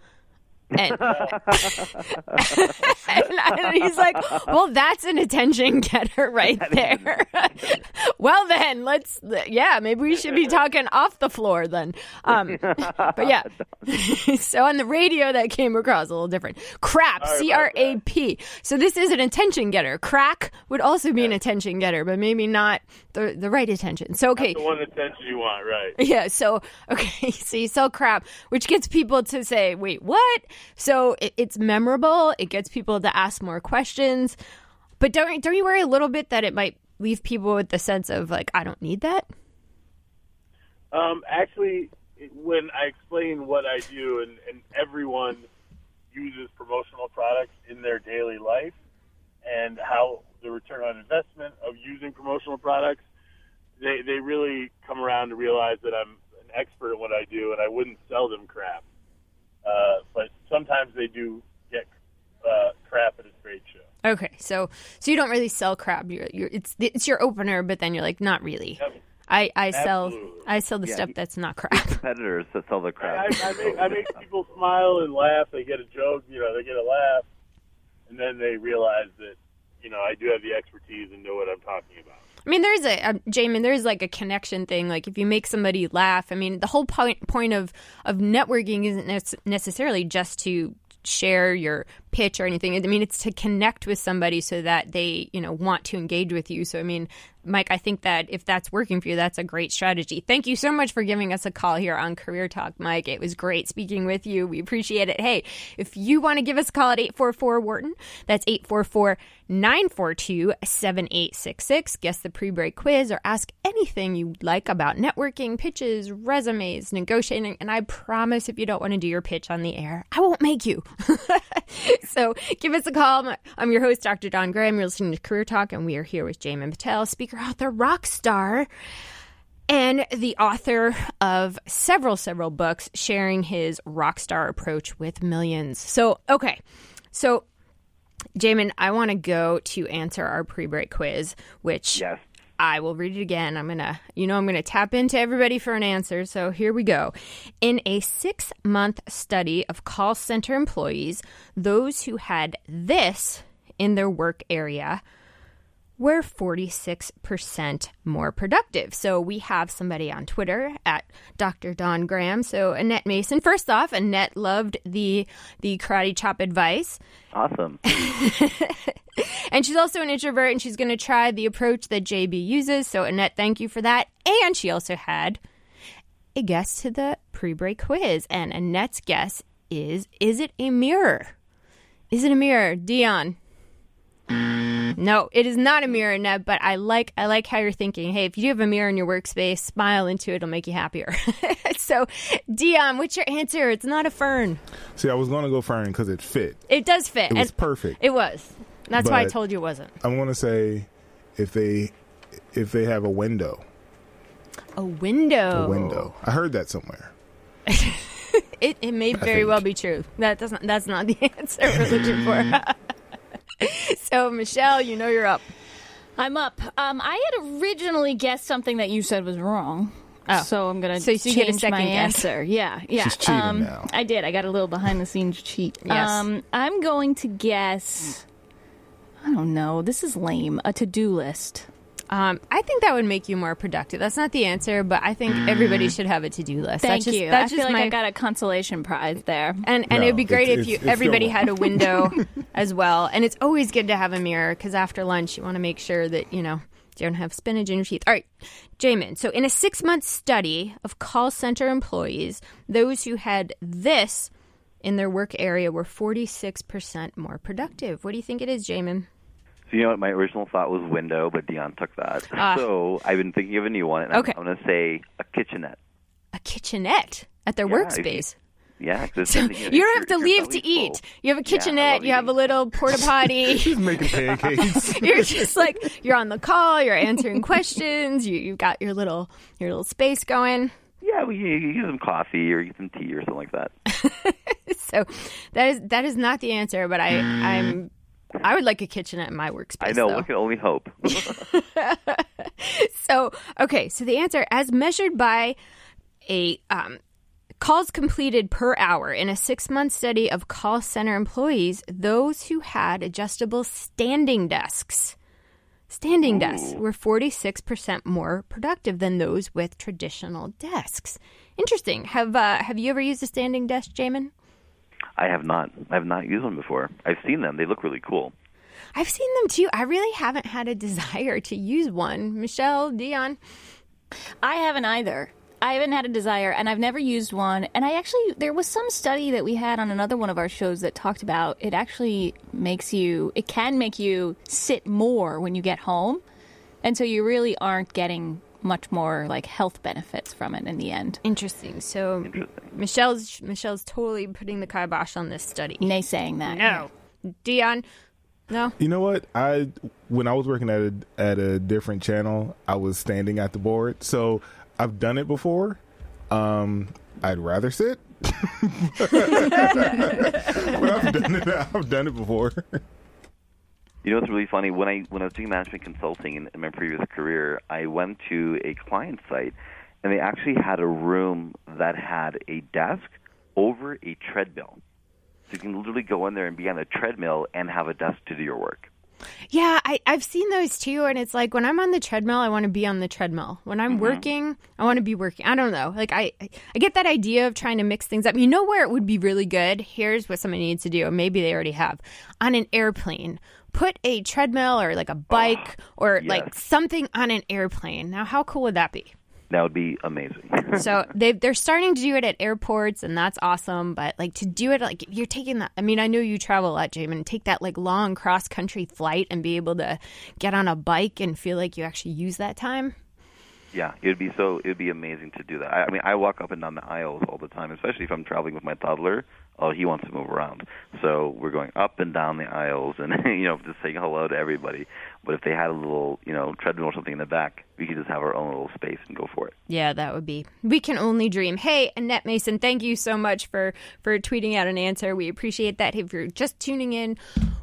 And, and, he's like, "Well, that's an attention getter right there." well, then let's, yeah, maybe we should be talking off the floor then. Um, but yeah, so on the radio that came across a little different. Crap, C R A P. So this is an attention getter. Crack would also be an attention getter, but maybe not the the right attention. So okay, The one attention you want, right? yeah, so okay, so you sell crap, which gets people to say, "Wait, what?" So it, it's memorable. It gets people to ask more questions, but don't don't you worry a little bit that it might leave people with the sense of like, "I don't need that." Um, actually, when I explain what I do, and, and everyone uses promotional products in their daily life, and how the return on investment of using promotional products, they they really come around to realize that I'm an expert at what I do, and I wouldn't sell them crap. Uh, but sometimes they do get uh, crap at a trade show. Okay, so so you don't really sell crap. You're, you're it's it's your opener, but then you're like, not really. Yep. I I sell Absolutely. I sell the Yeah, stuff that's not crap. Competitors that sell the I, crap. I, make, I make people smile and laugh. They get a joke, you know, they get a laugh, and then they realize that, you know, I do have the expertise and know what I'm talking about. I mean, there's a um, Jaymin. There's like a connection thing. Like if you make somebody laugh, I mean, the whole point point of of networking isn't nec- necessarily just to share your pitch or anything. I mean, it's to connect with somebody so that they you know want to engage with you. So I mean, Mike, I think that if that's working for you, that's a great strategy. Thank you so much for giving us a call here on Career Talk, Mike. It was great speaking with you. We appreciate it. Hey, if you want to give us a call at 844 Wharton, that's 844 942 7866. Guess the pre break quiz or ask anything you'd like about networking, pitches, resumes, negotiating. And I promise if you don't want to do your pitch on the air, I won't make you. so give us a call. I'm your host, Dr. Dawn Graham. You're listening to Career Talk, and we are here with Jaymin Patel, speaker, author, rock star, and the author of several, several books sharing his rock star approach with millions. So, okay. So, Jaymin, I want to go to answer our pre break quiz, which Yes. I will read it again. I'm going to, you know, I'm going to tap into everybody for an answer. So here we go. In a six month study of call center employees, those who had this in their work area were 46% more productive. So we have somebody on Twitter at Dr. Dawn Graham. So Annette Mason. First off, Annette loved the the karate chop advice. Awesome. And she's also an introvert and she's going to try the approach that JB uses. So, Annette, thank you for that. And she also had a guess to the pre break quiz. And Annette's guess is Is it a mirror? Is it a mirror? Dion. Mm-hmm. No, it is not a mirror, Annette, but I like I like how you're thinking. Hey, if you have a mirror in your workspace, smile into it, it'll make you happier. so, Dion, what's your answer? It's not a fern. See, I was going to go fern because it fit. It does fit. It was And- perfect. It was. That's why I told you it wasn't. I'm going to say if they if they have a window, A window. a window. I heard that somewhere. It, it may very think. well be true. That doesn't. That's not the answer we're looking for. so, Michelle, you know you're up. I'm up. Um, I had originally guessed something that you said was wrong. Oh. So I'm gonna So you change get a second my guess. answer. Yeah, yeah. She's cheating um, now. I did. I got a little behind the scenes cheat. Yes. Um, I'm going to guess. I don't know. This is lame. A to-do list. Um, I think that would make you more productive. That's not the answer, but I think everybody should have a to-do list. Thank that's just, you. That's I just feel like I got a consolation prize there. and and No, it'd be great it's- if you it's- it's everybody still had a window as well. And it's always good to have a mirror because after lunch you want to make sure that you know you don't have spinach in your teeth. All right, Jaymin. So in a six-month study of call center employees, those who had this in their work area were 46% more productive. What do you think it is, Jaymin? So you know what? My original thought was window, but Dion took that. Ah. So I've been thinking of a new one, and Okay. I'm, I'm going to say a kitchenette. A kitchenette at their Yeah, workspace. Yeah, So you don't have to leave to eat. You have a kitchenette. love you have a little porta potty. He's making pancakes. you're just like you're on the call. You're answering questions. You you've got your little your little space going. Yeah, we you, you get some coffee or get some tea or something like that. So that is that is not the answer. But I I'm I would like a kitchenette in my workspace. I know. though. We can only hope. So, okay, so the answer, as measured by a um, calls completed per hour in a six month study of call center employees, those who had adjustable standing desks. Standing desks were 46% more productive than those with traditional desks. Interesting. Have uh, have you ever used a standing desk, Jaymin? I have not. I have not used them before. I've seen them. They look really cool. I've seen them too. I really haven't had a desire to use one. Michelle, Dion. I haven't either. I haven't had a desire, and I've never used one. And I actually, there was some study that we had on another one of our shows that talked about it actually makes you, it can make you sit more when you get home. And so you really aren't getting much more like health benefits from it in the end. Interesting. So Michelle's Michelle's totally putting the kibosh on this study. Naysaying that. No, Dion. No. You know what? I when I was working at a at a different channel, I was standing at the board. So I've done it before. Um, I'd rather sit. but I've done it. I've done it before. You know what's really funny? When I when I was doing management consulting in, in my previous career, I went to a client site, and they actually had a room that had a desk over a treadmill. So you can literally go in there and be on a treadmill and have a desk to do your work. Yeah, I, I've seen those too, and it's like when I'm on the treadmill, I want to be on the treadmill. When I'm mm-hmm. working, I want to be working. I don't know. Like I, I get that idea of trying to mix things up. You know where it would be really good? Here's what somebody needs to do. Maybe they already have on an airplane. Put a treadmill or like a bike ah, or like something on an airplane. Now, how cool would that be? That would be amazing. so they they're starting to do it at airports and that's awesome but like to do it like you're taking that i mean i know you travel a lot jaymin take that like long cross country flight and be able to get on a bike and feel like you actually use that time Yeah, it would be so. It would be amazing to do that. I, I mean, I walk up and down the aisles all the time, especially if I'm traveling with my toddler. Oh, he wants to move around, so we're going up and down the aisles, and you know, just saying hello to everybody. But if they had a little, you know, treadmill or something in the back, we could just have our own little space and go for it. Yeah, that would be. We can only dream. Hey, Annette Mason, thank you so much for for tweeting out an answer. We appreciate that. If you're just tuning in,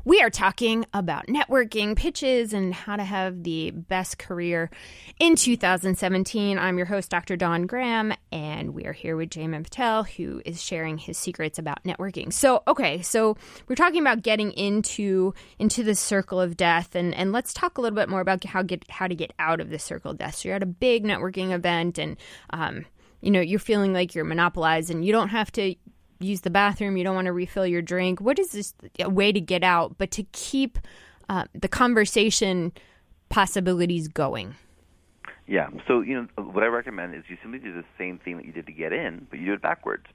we are talking about networking, pitches, and how to have the best career in 2017. I'm your host, Dr. Dawn Graham, and we are here with Jaymin Patel, who is sharing his secrets about networking. So, okay, so we're talking about getting into into the circle of death, and and let's talk a little bit more about how get how to get out of the circle of death. So you're at a big networking event, and um, you know you're feeling like you're monopolized, and you don't have to use the bathroom, you don't want to refill your drink. What is this a way to get out, but to keep uh, the conversation possibilities going? Yeah. So you know what I recommend is you simply do the same thing that you did to get in, but you do it backwards.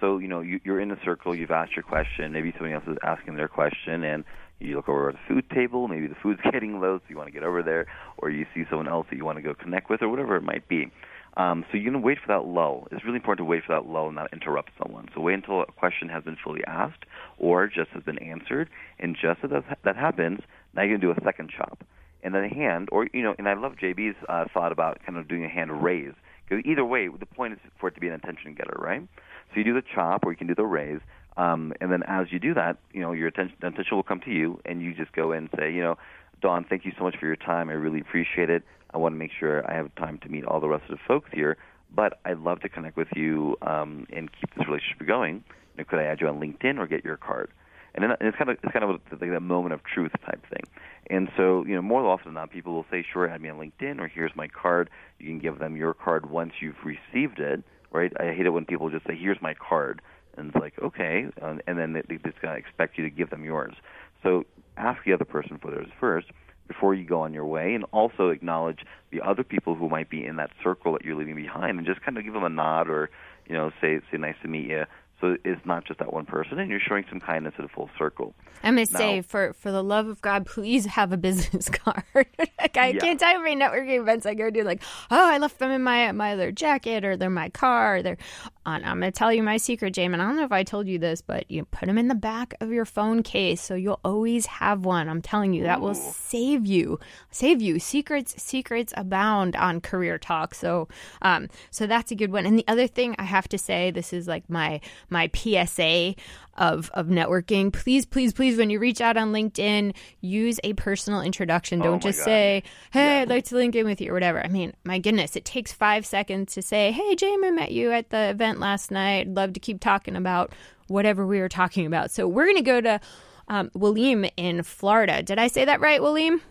So you know you, you're in a circle, you've asked your question, maybe somebody else is asking their question, and you look over at the food table, maybe the food's getting low, so you want to get over there, or you see someone else that you want to go connect with, or whatever it might be. Um, so you're going to wait for that lull. It's really important to wait for that lull and not interrupt someone. So wait until a question has been fully asked or just has been answered. And just as that, happens, now you're going to do a second chop. And then a hand, or, you know, and I love JB's uh, thought about kind of doing a hand raise. Because either way, the point is for it to be an attention getter, right? So you do the chop or you can do the raise. Um, and then as you do that, you know, your attention, attention will come to you and you just go in and say, you know, Dawn, thank you so much for your time. I really appreciate it. I want to make sure I have time to meet all the rest of the folks here, but I'd love to connect with you um, and keep this relationship going. You know, could I add you on LinkedIn or get your card? And, then, and it's kind of it's kind of like that moment of truth type thing. And so, you know, more often than not, people will say, "Sure, add me on LinkedIn," or "Here's my card." You can give them your card once you've received it, right? I hate it when people just say, "Here's my card," and it's like, okay, and, and then they, they just kind of expect you to give them yours. So ask the other person for theirs first before you go on your way, and also acknowledge the other people who might be in that circle that you're leaving behind, and just kind of give them a nod or, you know, say say nice to meet you. So it's not just that one person, and you're showing some kindness to a full circle. I'm gonna say, for for the love of God, please have a business card. like I Yeah. can't tell you how many networking events I go to. Like, oh, I left them in my my other jacket, or they're my car. Or they're. And I'm gonna tell you my secret, Jaymin. I don't know if I told you this, but you put them in the back of your phone case, so you'll always have one. I'm telling you, that will save you, save you. Secrets, secrets abound on Career Talk. So, um, so that's a good one. And the other thing I have to say, this is like my my PSA of of networking. Please, please, please, when you reach out on LinkedIn, use a personal introduction. Oh Don't my just God. say, "Hey, I'd like to link in with you" or whatever. I mean, my goodness, it takes five seconds to say, "Hey, Jamie, I met you at the event last night. I'd love to keep talking about whatever we were talking about." So we're gonna go to um, William in Florida. Did I say that right, William?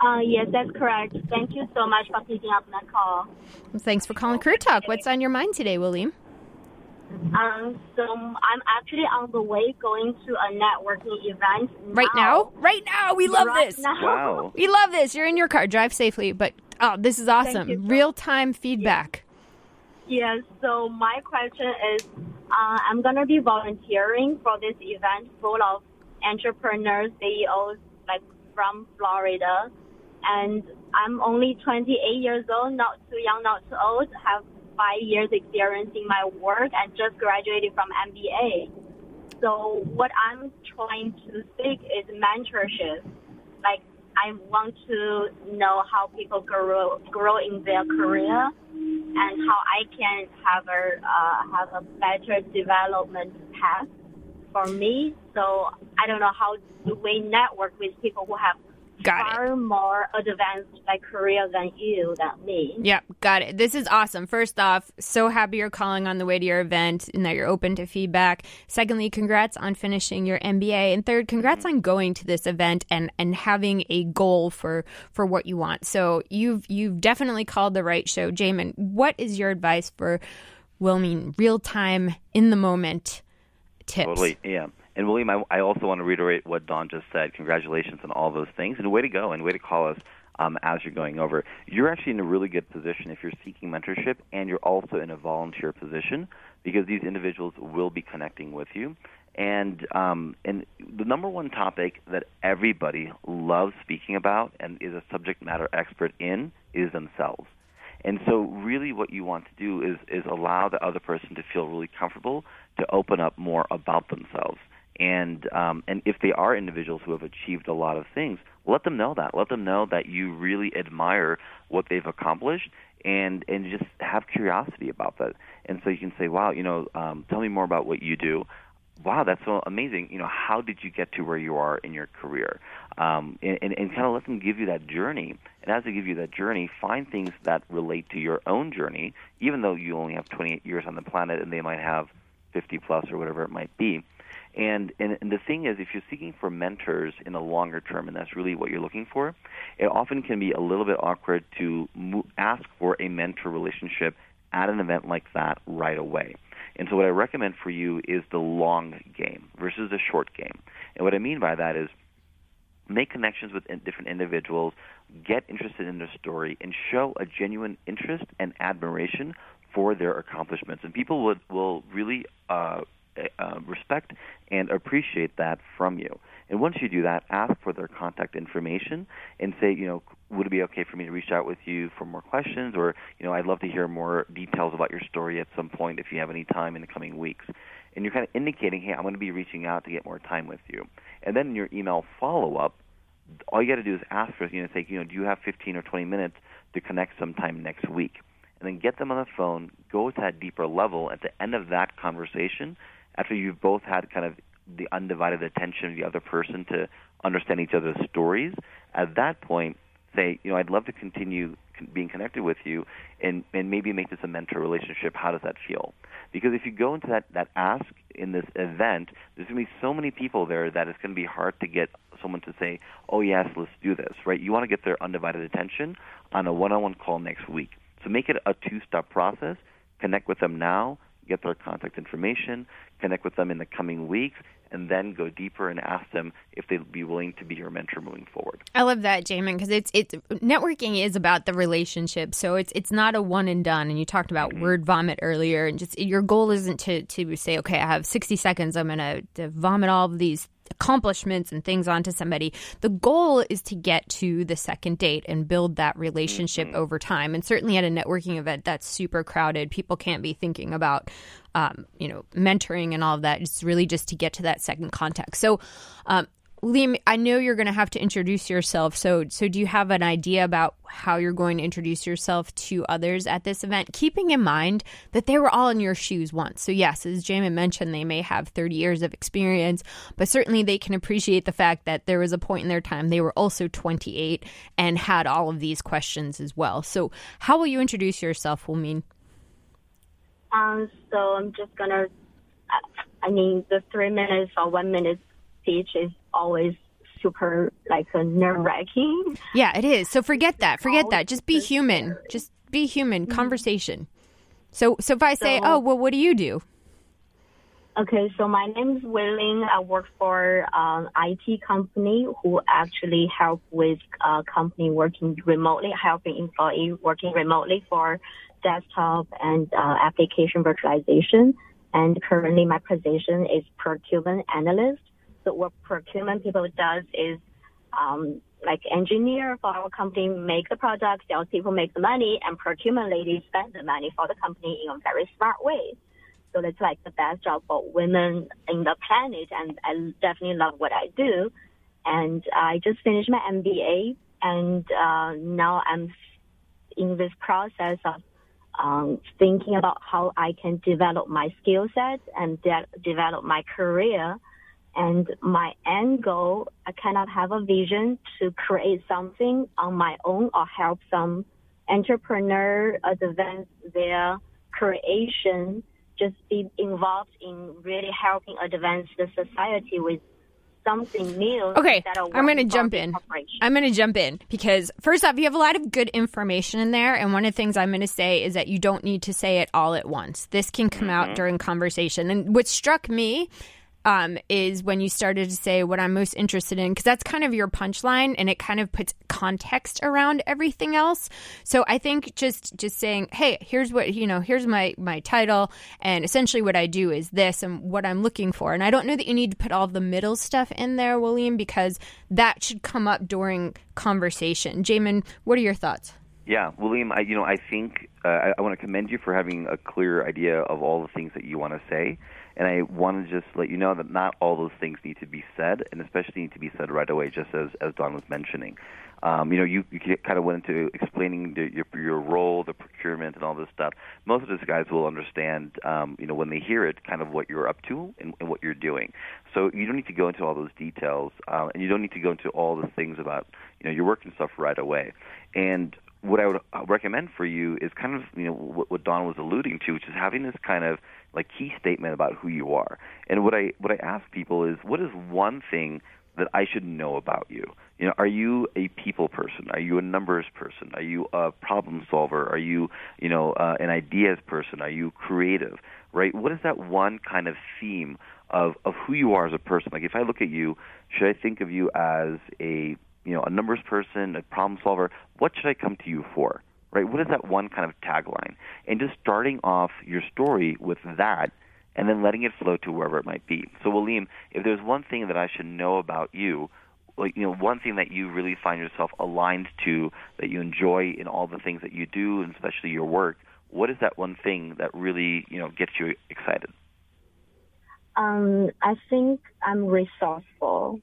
Uh, yes, that's correct. Thank you so much for picking up my call. Well, thanks for calling Career Talk. What's on your mind today, William? Um, so I'm actually on the way going to a networking event Right now? Right now. We love Right this. now. Wow. We love this. You're in your car. Drive safely. But oh, this is awesome. so Real time feedback. Yes. So my question is, uh, I'm gonna be volunteering for this event full of entrepreneurs, CEOs, like from Florida, and I'm only 28 years old, not too young, not too old. Have five years experience in my work and just graduated from MBA. So what I'm trying to seek is mentorship. Like I want to know how people grow grow in their career and how I can have a uh, have a better development path for me. So I don't know how do we network with people who have Got it. far more advanced like career than you than me. Yep, got it. This is awesome. First off, so happy you're calling on the way to your event and that you're open to feedback. Secondly, congrats on finishing your MBA. And third, congrats mm-hmm. on going to this event and, and having a goal for, for what you want. So you've you've definitely called the right show. Jaymin, what is your advice for Wilming real time in the moment tips? Totally, yeah. And William, I, I also want to reiterate what Dawn just said. Congratulations on all those things, and a way to go, and way to call us um, as you're going over. You're actually in a really good position if you're seeking mentorship, and you're also in a volunteer position because these individuals will be connecting with you. And um, and the number one topic that everybody loves speaking about and is a subject matter expert in is themselves. And so, really, what you want to do is is allow the other person to feel really comfortable to open up more about themselves. And um, and if they are individuals who have achieved a lot of things, let them know that. Let them know that you really admire what they've accomplished, and and just have curiosity about that. And so you can say, wow, you know, um, tell me more about what you do. Wow, that's so amazing. You know, how did you get to where you are in your career? Um, and, and, and kind of let them give you that journey. And as they give you that journey, find things that relate to your own journey, even though you only have 28 years on the planet and they might have 50 plus or whatever it might be. And, and and the thing is, if you're seeking for mentors in the longer term, and that's really what you're looking for, it often can be a little bit awkward to mo- ask for a mentor relationship at an event like that right away. And so, what I recommend for you is the long game versus the short game. And what I mean by that is make connections with in- different individuals, get interested in their story, and show a genuine interest and admiration for their accomplishments. And people would, will really uh, uh, respect and appreciate that from you. And once you do that, ask for their contact information and say, you know, would it be okay for me to reach out with you for more questions or, you know, I'd love to hear more details about your story at some point if you have any time in the coming weeks. And you're kind of indicating, hey, I'm going to be reaching out to get more time with you. And then in your email follow up, all you got to do is ask for, you know, say, you know, do you have 15 or 20 minutes to connect sometime next week? And then get them on the phone, go to that deeper level. At the end of that conversation, after you've both had kind of the undivided attention of the other person to understand each other's stories, at that point, say, you know, I'd love to continue being connected with you and, and maybe make this a mentor relationship. How does that feel? Because if you go into that, that ask in this event, there's going to be so many people there that it's going to be hard to get someone to say, oh, yes, let's do this, right? You want to get their undivided attention on a one on one call next week. So make it a two step process. Connect with them now, get their contact information, connect with them in the coming weeks, and then go deeper and ask them if they'd be willing to be your mentor moving forward. I love that, Jaymin, because it's it's networking is about the relationship. So it's it's not a one and done. And you talked about mm-hmm. word vomit earlier, and just your goal isn't to to say, okay, I have sixty seconds, I'm going to vomit all of these accomplishments and things onto somebody. The goal is to get to the second date and build that relationship mm-hmm. over time. And certainly at a networking event that's super crowded, people can't be thinking about, um, you know, mentoring and all of that. It's really just to get to that second contact. So, um, Liam, I know you're going to have to introduce yourself. So, so do you have an idea about how you're going to introduce yourself to others at this event? Keeping in mind that they were all in your shoes once. So, yes, as Jaymin mentioned, they may have 30 years of experience, but certainly they can appreciate the fact that there was a point in their time they were also 28 and had all of these questions as well. So, how will you introduce yourself, Wilmeen? Um, so I'm just gonna. I mean, the three minutes or one minute speech is always super like nerve wracking. Yeah, it is. So forget that. Forget that. Just be human. Just be human. Mm-hmm. Conversation. So so if I say, so, oh well, what do you do? Okay, so my name is Willing. I work for an IT company who actually help with a company working remotely, helping employee working remotely for desktop and uh, application virtualization. And currently, my position is procurement analyst. So what procurement people does is um, like engineer for our company make the product, salespeople make the money, and procurement ladies spend the money for the company in a very smart way. So it's like the best job for women in the planet, and I definitely love what I do. And I just finished my MBA, and uh, now I'm in this process of um, thinking about how I can develop my skill set and de- develop my career and my end goal, I cannot have a vision to create something on my own or help some entrepreneur advance their creation, just be involved in really helping advance the society with something new. Okay, I'm going to jump in. I'm going to jump in because first off, you have a lot of good information in there, and one of the things I'm going to say is that you don't need to say it all at once. This can come mm-hmm. out during conversation. And what struck me um, is when you started to say what I'm most interested in, because that's kind of your punchline, and it kind of puts context around everything else. So I think just just saying, hey, here's what you know, here's my my title, and essentially what I do is this, and what I'm looking for. And I don't know that you need to put all the middle stuff in there, William, because that should come up during conversation. Jaymin, what are your thoughts? Yeah, William, I, you know, I think uh, I, I want to commend you for having a clear idea of all the things that you want to say, and I want to just let you know that not all those things need to be said, and especially need to be said right away, just as as Dawn was mentioning. Um, you know, you, you kind of went into explaining the, your your role, the procurement, and all this stuff. Most of these guys will understand, um, you know, when they hear it, kind of what you're up to and, and what you're doing. So you don't need to go into all those details, uh, and you don't need to go into all the things about, you know, your work and stuff right away. And what I would recommend for you is kind of you know what, what Dawn was alluding to, which is having this kind of like key statement about who you are. And what I what I ask people is, what is one thing that I should know about you? You know, are you a people person? Are you a numbers person? Are you a problem solver? Are you you know uh, an ideas person? Are you creative? Right? What is that one kind of theme of of who you are as a person? Like if I look at you, should I think of you as a you know, a numbers person, a problem solver, what should I come to you for? Right? What is that one kind of tagline? And just starting off your story with that and then letting it flow to wherever it might be. So William, if there's one thing that I should know about you, like you know, one thing that you really find yourself aligned to, that you enjoy in all the things that you do, and especially your work, what is that one thing that really, you know, gets you excited? Um, I think I'm resourceful.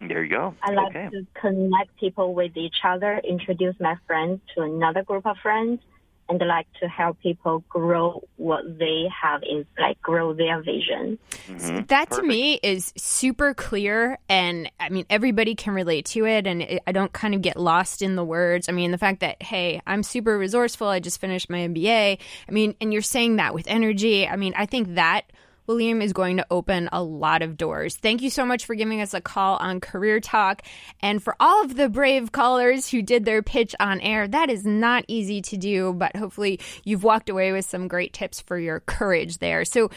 There you go. I like okay. to connect people with each other, introduce my friends to another group of friends, and like to help people grow what they have is like grow their vision. Mm-hmm. That to me is super clear, and I mean everybody can relate to it, and it, I don't kind of get lost in the words. I mean the fact that hey, I'm super resourceful. I just finished my MBA. I mean, and you're saying that with energy. I mean, I think that. William is going to open a lot of doors. Thank you so much for giving us a call on Career Talk. And for all of the brave callers who did their pitch on air, that is not easy to do, but hopefully you've walked away with some great tips for your courage there. So,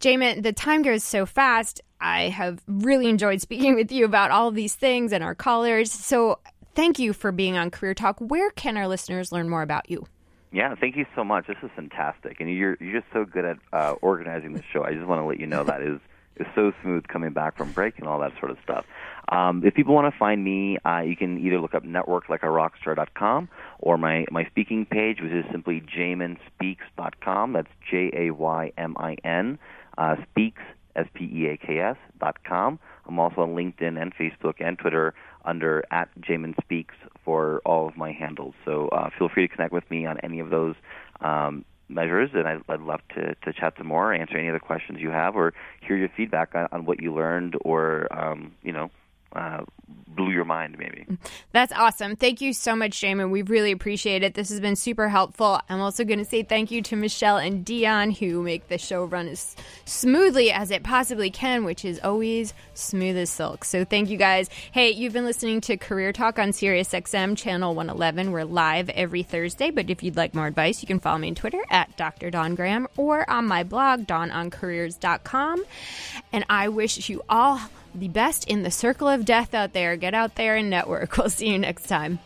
Jaymin, the time goes so fast. I have really enjoyed speaking with you about all these things and our callers. So, thank you for being on Career Talk. Where can our listeners learn more about you? Yeah, thank you so much. This is fantastic, and you're you're just so good at uh, organizing the show. I just want to let you know that is is so smooth coming back from break and all that sort of stuff. Um, if people want to find me, uh, you can either look up networklikearockstar.com or my my speaking page, which is simply jayminspeaks.com. That's J A Y M I N uh, speaks S P E A K S dot com. I'm also on LinkedIn and Facebook and Twitter under at Jaymin Speaks for all of my handles. So uh, feel free to connect with me on any of those um, measures, and I'd, love to, to chat some more, answer any other questions you have, or hear your feedback on, on what you learned, or um, you know, uh, blew your mind maybe. That's awesome. Thank you so much, Jaymin. We really appreciate it. This has been super helpful. I'm also going to say thank you to Michelle and Dion who make the show run as smoothly as it possibly can, which is always smooth as silk. So thank you guys. Hey, you've been listening to Career Talk on SiriusXM channel 111. We're live every Thursday, but if you'd like more advice, you can follow me on Twitter at Dr. Dawn Graham or on my blog, dawnoncareers.com. And I wish you all the best in the circle of death out there. Get out there and network. We'll see you next time.